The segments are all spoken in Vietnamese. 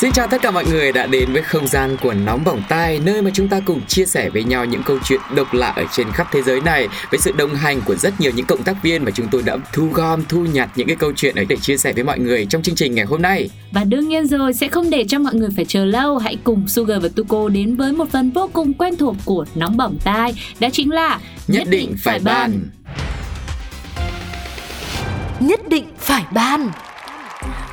Xin chào tất cả mọi người đã đến với không gian của Nóng Bỏng Tai Nơi mà chúng ta cùng chia sẻ với nhau những câu chuyện độc lạ ở trên khắp thế giới này. Với sự đồng hành của rất nhiều những cộng tác viên mà chúng tôi đã thu gom, thu nhặt những cái câu chuyện ấy để chia sẻ với mọi người trong chương trình ngày hôm nay. Và đương nhiên rồi, sẽ không để cho mọi người phải chờ lâu. Hãy cùng Sugar và Tuko đến với một phần vô cùng quen thuộc của Nóng Bỏng Tai Đó chính là Nhất định phải ban. Nhất định phải ban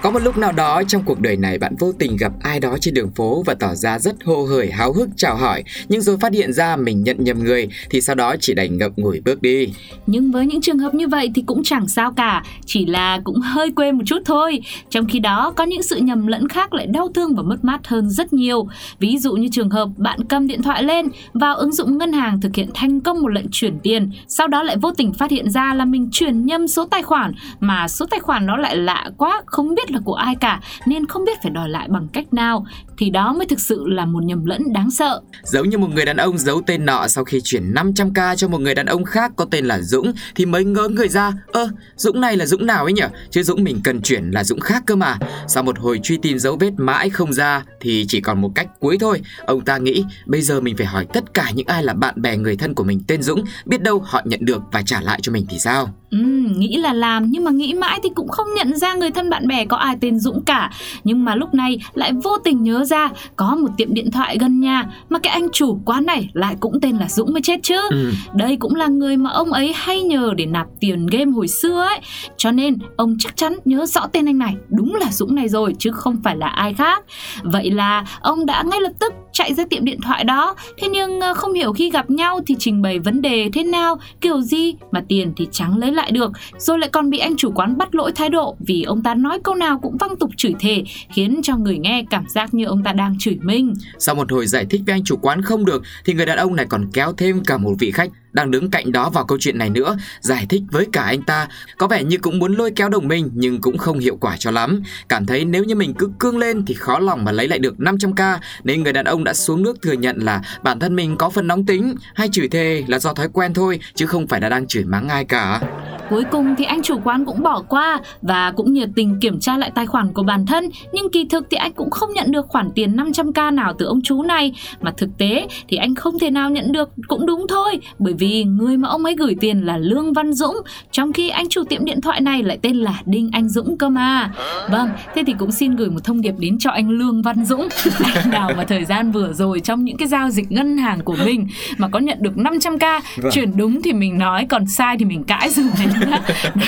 có một lúc nào đó trong cuộc đời này bạn vô tình gặp ai đó trên đường phố và tỏ ra rất hô hởi, háo hức, chào hỏi, Nhưng rồi phát hiện ra mình nhận nhầm người thì sau đó chỉ đành ngậm ngùi bước đi. Nhưng với những trường hợp như vậy thì cũng chẳng sao cả, Chỉ là cũng hơi quên một chút thôi. Trong khi đó, có những sự nhầm lẫn khác lại đau thương và mất mát hơn rất nhiều. Ví dụ như trường hợp bạn cầm điện thoại lên Vào ứng dụng ngân hàng thực hiện thành công một lệnh chuyển tiền, Sau đó lại vô tình phát hiện ra là mình chuyển nhầm số tài khoản, Mà số tài khoản nó lại lạ quá, Không biết là của ai cả Nên không biết phải đòi lại bằng cách nào Thì đó mới thực sự là một nhầm lẫn đáng sợ Giống như một người đàn ông giấu tên nọ sau khi chuyển 500k cho một người đàn ông khác có tên là Dũng thì mới ngỡ người ra, ơ, Dũng này là Dũng nào ấy nhỉ? Chứ Dũng mình cần chuyển là Dũng khác cơ mà. Sau một hồi truy tìm dấu vết mãi không ra thì chỉ còn một cách cuối thôi. Ông ta nghĩ bây giờ mình phải hỏi tất cả những ai là bạn bè người thân của mình tên Dũng, biết đâu họ nhận được và trả lại cho mình thì sao? Ừ, nghĩ là làm nhưng mà nghĩ mãi thì cũng không nhận ra người thân bạn bè có ai tên Dũng cả. Nhưng mà lúc này lại vô tình nhớ ra có một tiệm điện thoại gần nhà mà cái anh chủ quán này lại cũng tên là Dũng mới chết chứ. Ừ. Đây cũng là người mà ông ấy hay nhờ để nạp tiền game hồi xưa ấy. Cho nên ông chắc chắn nhớ rõ tên anh này, đúng là Dũng này rồi chứ không phải là ai khác. Vậy là ông đã ngay lập tức chạy ra tiệm điện thoại đó. Thế nhưng ờ, không hiểu khi gặp nhau thì trình bày vấn đề thế nào, kiểu gì mà tiền thì chẳng lấy lại được. Rồi lại còn bị anh chủ quán bắt lỗi thái độ vì ông ta nói câu nào cũng văng tục chửi thề, khiến cho người nghe cảm giác như ông ta đang chửi mình. Sau một hồi giải thích với anh chủ quán không được thì người đàn ông này còn kéo thêm cả một vị khách đang đứng cạnh đó vào câu chuyện này nữa, giải thích với cả anh ta. Có vẻ như cũng muốn lôi kéo đồng minh nhưng cũng không hiệu quả cho lắm. Cảm thấy nếu như mình cứ cương lên thì khó lòng mà lấy lại được 500k nên người đàn ông đã xuống nước thừa nhận là bản thân mình có phần nóng tính hay chửi thề là do thói quen thôi chứ không phải là đang chửi mắng ai cả. Cuối cùng thì anh chủ quán cũng bỏ qua và cũng nhiệt tình kiểm tra lại tài khoản của bản thân nhưng kỳ thực thì anh cũng không nhận được khoản tiền 500k nào từ ông chú này mà thực tế thì anh không thể nào nhận được cũng đúng thôi bởi vì người mà ông ấy gửi tiền là Lương Văn Dũng trong khi anh chủ tiệm điện thoại này lại tên là Đinh Anh Dũng cơ mà. Vâng, thế thì cũng xin gửi một thông điệp đến cho anh Lương Văn Dũng anh nào mà thời gian vừa rồi trong những cái giao dịch ngân hàng của mình mà có nhận được 500k Vâng. chuyển đúng thì mình nói còn sai thì mình cãi rồi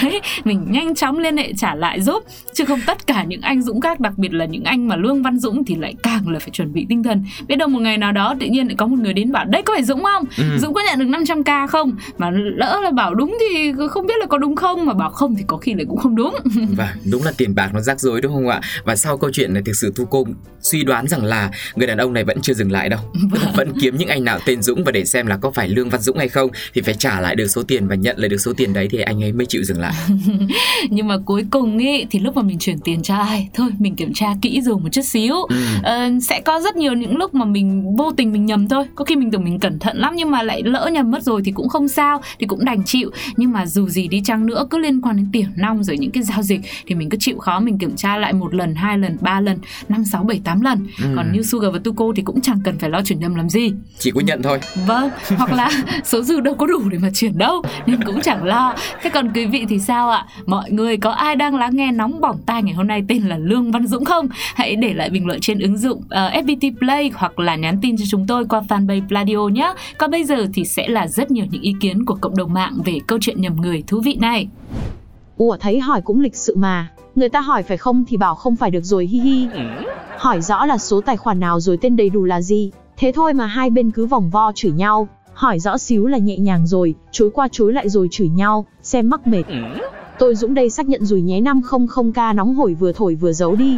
đấy mình nhanh chóng liên hệ trả lại giúp chứ không tất cả những anh Dũng khác đặc biệt là những anh mà Lương Văn Dũng thì lại càng là phải chuẩn bị tinh thần biết đâu một ngày nào đó tự nhiên lại có một người đến bảo đấy có phải Dũng không Ừ. Dũng có nhận được 500k không mà lỡ là bảo đúng thì không biết là có đúng không mà bảo không thì có khi lại cũng không đúng Và đúng là tiền bạc nó rắc rối đúng không ạ? Và sau câu chuyện này thực sự Thu Cô suy đoán rằng là người đàn ông này vẫn chưa dừng lại đâu. Là vẫn kiếm những anh nào tên Dũng và để xem là có phải Lương Văn Dũng hay không thì phải trả lại được số tiền và nhận lại được số tiền đấy thì anh ấy mới chịu dừng lại. nhưng mà cuối cùng ý thì lúc mà mình chuyển tiền cho ai thôi mình kiểm tra kỹ rồi một chút xíu Ừ. Ờ, sẽ có rất nhiều những lúc mà mình vô tình mình nhầm thôi có khi mình tưởng mình cẩn thận lắm nhưng mà lại lỡ nhầm mất rồi thì cũng không sao thì cũng đành chịu nhưng mà dù gì đi chăng nữa cứ liên quan đến tiền nong rồi những cái giao dịch thì mình cứ chịu khó mình kiểm tra lại một lần hai lần ba lần năm sáu bảy tám lần Ừ. còn như Sugar và Tuko thì cũng chẳng cần phải lo chuyển nhầm làm gì Chỉ có nhận thôi. Vâng, hoặc là số dư đâu có đủ để mà chuyển đâu Nên cũng chẳng lo Thế còn quý vị thì sao ạ? Mọi người có ai đang lắng nghe nóng bỏng tai ngày hôm nay tên là Lương Văn Dũng không? Hãy để lại bình luận trên ứng dụng uh, FPT Play Hoặc là nhắn tin cho chúng tôi qua fanpage Pladio nhé Còn bây giờ thì sẽ là rất nhiều những ý kiến của cộng đồng mạng Về câu chuyện nhầm người thú vị này Ủa thấy hỏi cũng lịch sự mà. Người ta hỏi phải không thì bảo không phải được rồi hi hi. Hỏi rõ là số tài khoản nào rồi tên đầy đủ là gì. Thế thôi mà hai bên cứ vòng vo chửi nhau. Hỏi rõ xíu là nhẹ nhàng rồi, chối qua chối lại rồi chửi nhau, xem mắc mệt. Tôi Dũng đây xác nhận rồi nhé 500k nóng hổi vừa thổi vừa giấu đi.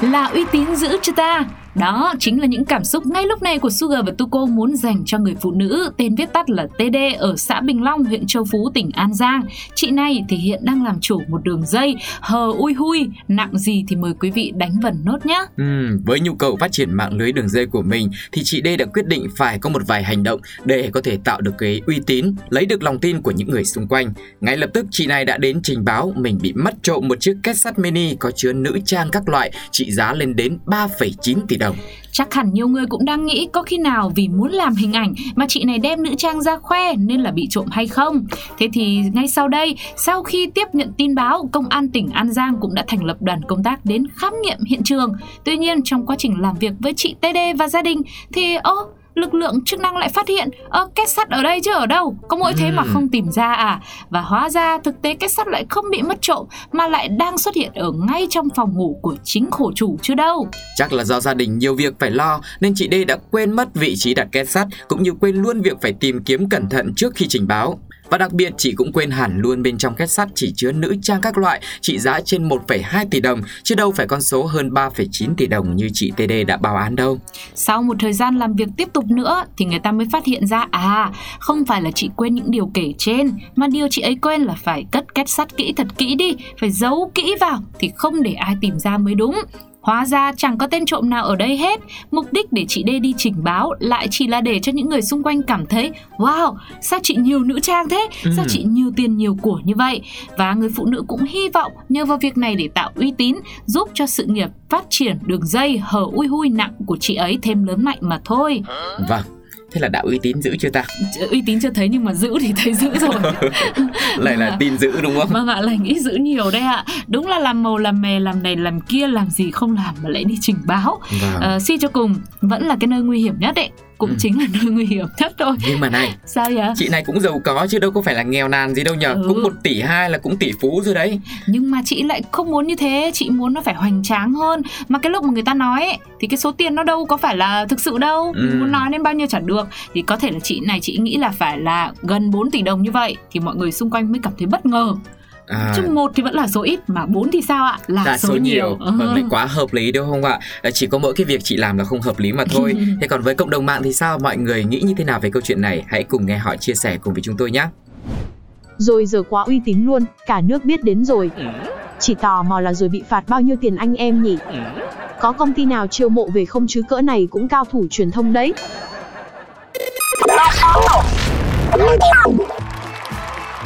Là uy tín giữ cho ta đó chính là những cảm xúc ngay lúc này của Sugar và Tuko muốn dành cho người phụ nữ tên viết tắt là TD ở xã Bình Long, huyện Châu Phú, tỉnh An Giang. Chị này thì hiện đang làm chủ một đường dây hờ ui hui, nặng gì thì mời quý vị đánh vần nốt nhé. Ừ, với nhu cầu phát triển mạng lưới đường dây của mình thì chị D đã quyết định phải có một vài hành động để có thể tạo được cái uy tín, lấy được lòng tin của những người xung quanh. Ngay lập tức chị này đã đến trình báo mình bị mất trộm một chiếc két sắt mini có chứa nữ trang các loại trị giá lên đến 3,9 tỷ đồng. Chắc hẳn nhiều người cũng đang nghĩ có khi nào vì muốn làm hình ảnh mà chị này đem nữ trang ra khoe nên là bị trộm hay không. Thế thì ngay sau đây, sau khi tiếp nhận tin báo, Công an tỉnh An Giang cũng đã thành lập đoàn công tác đến khám nghiệm hiện trường. Tuy nhiên trong quá trình làm việc với chị TD và gia đình thì ô lực lượng chức năng lại phát hiện ơ kết sắt ở đây chứ ở đâu có mỗi thế mà Ừm. không tìm ra à và hóa ra thực tế kết sắt lại không bị mất trộm mà lại đang xuất hiện ở ngay trong phòng ngủ của chính khổ chủ chứ đâu Chắc là do gia đình nhiều việc phải lo nên chị D đã quên mất vị trí đặt két sắt cũng như quên luôn việc phải tìm kiếm cẩn thận trước khi trình báo. Và đặc biệt chị cũng quên hẳn luôn bên trong két sắt chỉ chứa nữ trang các loại trị giá trên 1,2 tỷ đồng chứ đâu phải con số hơn 3,9 tỷ đồng như chị TD đã báo án đâu. Sau một thời gian làm việc tiếp tục nữa thì người ta mới phát hiện ra à không phải là chị quên những điều kể trên mà điều chị ấy quên là phải cất két sắt kỹ thật kỹ đi, phải giấu kỹ vào thì không để ai tìm ra mới đúng. Hóa ra chẳng có tên trộm nào ở đây hết. Mục đích để chị D đi trình báo Lại chỉ là để cho những người xung quanh cảm thấy Wow, sao chị nhiều nữ trang thế? Sao Ừ. chị nhiều tiền nhiều của như vậy? Và người phụ nữ cũng hy vọng Nhờ vào việc này để tạo uy tín Giúp cho sự nghiệp phát triển đường dây Hở ui hui nặng của chị ấy thêm lớn mạnh mà thôi. Vâng, thế là đã uy tín giữ chưa ta? Uy tín chưa thấy nhưng mà giữ thì thấy giữ rồi Lại là tin giữ đúng không? Vâng ạ, là nghĩ giữ nhiều đây ạ Đúng là làm màu làm mè làm này làm kia Làm gì không làm mà lại đi trình báo Vâng. Ờ, suy cho cùng vẫn là cái nơi nguy hiểm nhất ấy cũng Ừ. chính là nơi nguy hiểm nhất thôi Nhưng mà này, sao vậy chị này cũng giàu có chứ đâu có phải là nghèo nàn gì đâu nhờ. Ừ. Cũng một tỷ hai là cũng tỷ phú rồi đấy. nhưng mà chị lại không muốn như thế chị muốn nó phải hoành tráng hơn mà cái lúc mà người ta nói ấy, thì cái số tiền nó đâu có phải là thực sự đâu Ừ. muốn nói đến bao nhiêu chả được thì có thể là chị này chị nghĩ là phải là gần 4 tỷ đồng như vậy thì mọi người xung quanh mới cảm thấy bất ngờ À, chứ một thì vẫn là số ít mà bốn thì sao ạ? Là là số nhiều. Ừ. vâng quá hợp lý đúng không ạ? Là chỉ có mỗi cái việc chị làm là không hợp lý mà thôi. Thế còn với cộng đồng mạng thì sao? Mọi người nghĩ như thế nào về câu chuyện này? Hãy cùng nghe họ chia sẻ cùng với chúng tôi nhé. Rồi giờ quá uy tín luôn, cả nước biết đến rồi. Chỉ tò mò là rồi bị phạt bao nhiêu tiền anh em nhỉ? Có công ty nào chiêu mộ về không chứ cỡ này cũng cao thủ truyền thông đấy.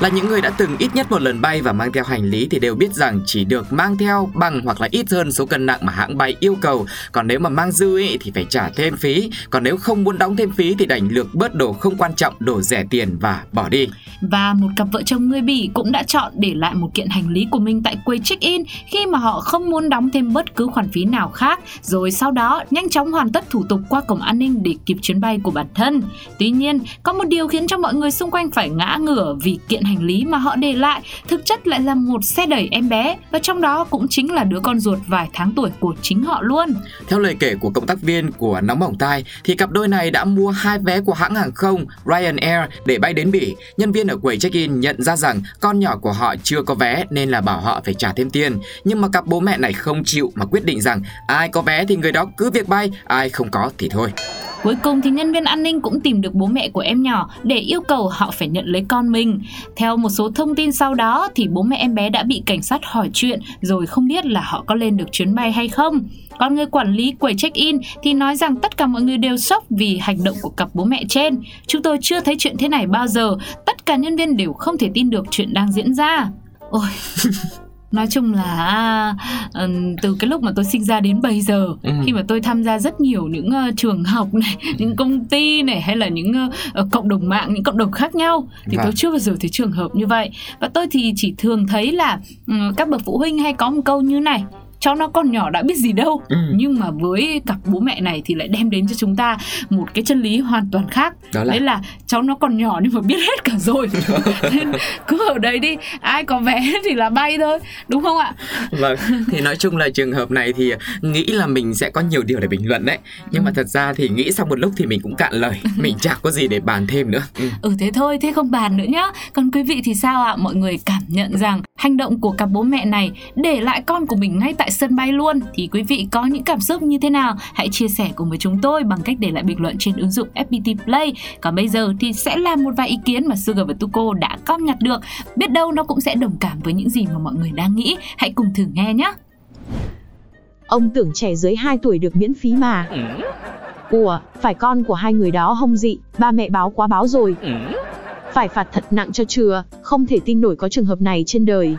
Là những người đã từng ít nhất một lần bay và mang theo hành lý thì đều biết rằng chỉ được mang theo bằng hoặc là ít hơn số cân nặng mà hãng bay yêu cầu. Còn nếu mà mang dư ý, thì phải trả thêm phí. Còn nếu không muốn đóng thêm phí thì đành lược bớt đồ không quan trọng, đồ rẻ tiền và bỏ đi. Và một cặp vợ chồng người Bỉ cũng đã chọn để lại một kiện hành lý của mình tại quầy check-in khi mà họ không muốn đóng thêm bất cứ khoản phí nào khác, rồi sau đó nhanh chóng hoàn tất thủ tục qua cổng an ninh để kịp chuyến bay của bản thân. Tuy nhiên, có một điều khiến cho mọi người xung quanh phải ngã ngửa vì kiện hành lý mà họ để lại thực chất lại là một xe đẩy em bé và trong đó cũng chính là đứa con ruột vài tháng tuổi của chính họ luôn. Theo lời kể của cộng tác viên của Nóng Bỏng Tai thì cặp đôi này đã mua hai vé của hãng hàng không Ryanair để bay đến Bỉ. Nhân viên ở quầy check-in nhận ra rằng con nhỏ của họ chưa có vé nên là bảo họ phải trả thêm tiền. Nhưng mà cặp bố mẹ này không chịu mà quyết định rằng ai có vé thì người đó cứ việc bay, ai không có thì thôi. Cuối cùng thì nhân viên an ninh cũng tìm được bố mẹ của em nhỏ để yêu cầu họ phải nhận lấy con mình. Theo một số thông tin sau đó thì bố mẹ em bé đã bị cảnh sát hỏi chuyện rồi không biết là họ có lên được chuyến bay hay không. Còn người quản lý quầy check-in thì nói rằng tất cả mọi người đều sốc vì hành động của cặp bố mẹ trên. Chúng tôi chưa thấy chuyện thế này bao giờ. Tất cả nhân viên đều không thể tin được chuyện đang diễn ra. Ôi, nói chung là ừm, từ cái lúc mà tôi sinh ra đến bây giờ Ừ. khi mà tôi tham gia rất nhiều những ờ, trường học này những công ty này hay là những ờ, cộng đồng mạng những cộng đồng khác nhau thì Vâng. tôi chưa bao giờ thấy trường hợp như vậy và tôi thì chỉ thường thấy là ừm, các bậc phụ huynh hay có một câu như này cháu nó còn nhỏ đã biết gì đâu Ừ. nhưng mà với cặp bố mẹ này thì lại đem đến cho chúng ta một cái chân lý hoàn toàn khác Đó là đấy là cháu nó còn nhỏ nhưng mà biết hết cả rồi nên cứ ở đây đi ai có vé thì là bay thôi đúng không ạ Vâng, thì nói chung là trường hợp này thì nghĩ là mình sẽ có nhiều điều để bình luận đấy. Nhưng mà thật ra thì nghĩ sau một lúc thì mình cũng cạn lời, mình chẳng có gì để bàn thêm nữa. Ừ. ừ thế thôi thế không bàn nữa nhá còn quý vị thì sao ạ mọi người cảm nhận rằng Hành động của cặp bố mẹ này để lại con của mình ngay tại sân bay luôn thì quý vị có những cảm xúc như thế nào? Hãy chia sẻ cùng với chúng tôi bằng cách để lại bình luận trên ứng dụng FPT Play. Còn bây giờ thì sẽ là một vài ý kiến mà Sugar và Tuko đã cóp nhặt được. Biết đâu nó cũng sẽ đồng cảm với những gì mà mọi người đang nghĩ. Hãy cùng thử nghe nhé. Ông tưởng trẻ dưới 2 tuổi được miễn phí mà. Ủa, phải con của hai người đó hông dị, ba mẹ báo quá báo rồi. Phải phạt thật nặng cho chừa, không thể tin nổi có trường hợp này trên đời.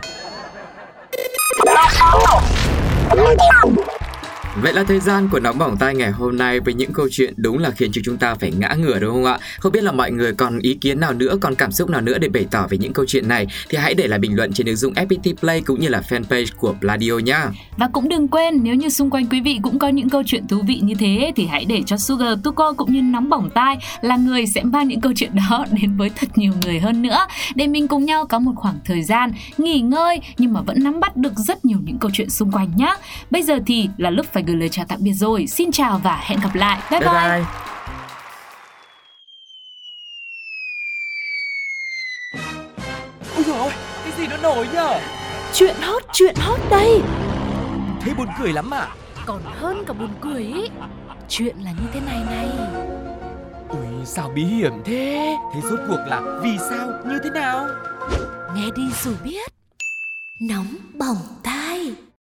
Vậy là thời gian của nóng bỏng tai ngày hôm nay với những câu chuyện đúng là khiến cho chúng ta phải ngã ngửa đúng không ạ? Không biết là mọi người còn ý kiến nào nữa, còn cảm xúc nào nữa để bày tỏ về những câu chuyện này thì hãy để lại bình luận trên ứng dụng FPT Play cũng như là fanpage của Pladio nha. Và cũng đừng quên nếu như xung quanh quý vị cũng có những câu chuyện thú vị như thế thì hãy để cho Sugar, Tuko cũng như nóng bỏng tai là người sẽ mang những câu chuyện đó đến với thật nhiều người hơn nữa để mình cùng nhau có một khoảng thời gian nghỉ ngơi nhưng mà vẫn nắm bắt được rất nhiều những câu chuyện xung quanh nhá. Bây giờ thì là lúc phải gửi lời chào tạm biệt rồi. Xin chào và hẹn gặp lại. Bye bye. bye. Ôi dồi ôi, cái gì nó nổi nhở? Chuyện hot, chuyện hot đây Thế buồn cười lắm à? Còn hơn cả buồn cười ý Chuyện là như thế này này Ui, sao bí hiểm thế? Thế rốt cuộc là vì sao, như thế nào? Nghe đi rồi biết Nóng bỏng tai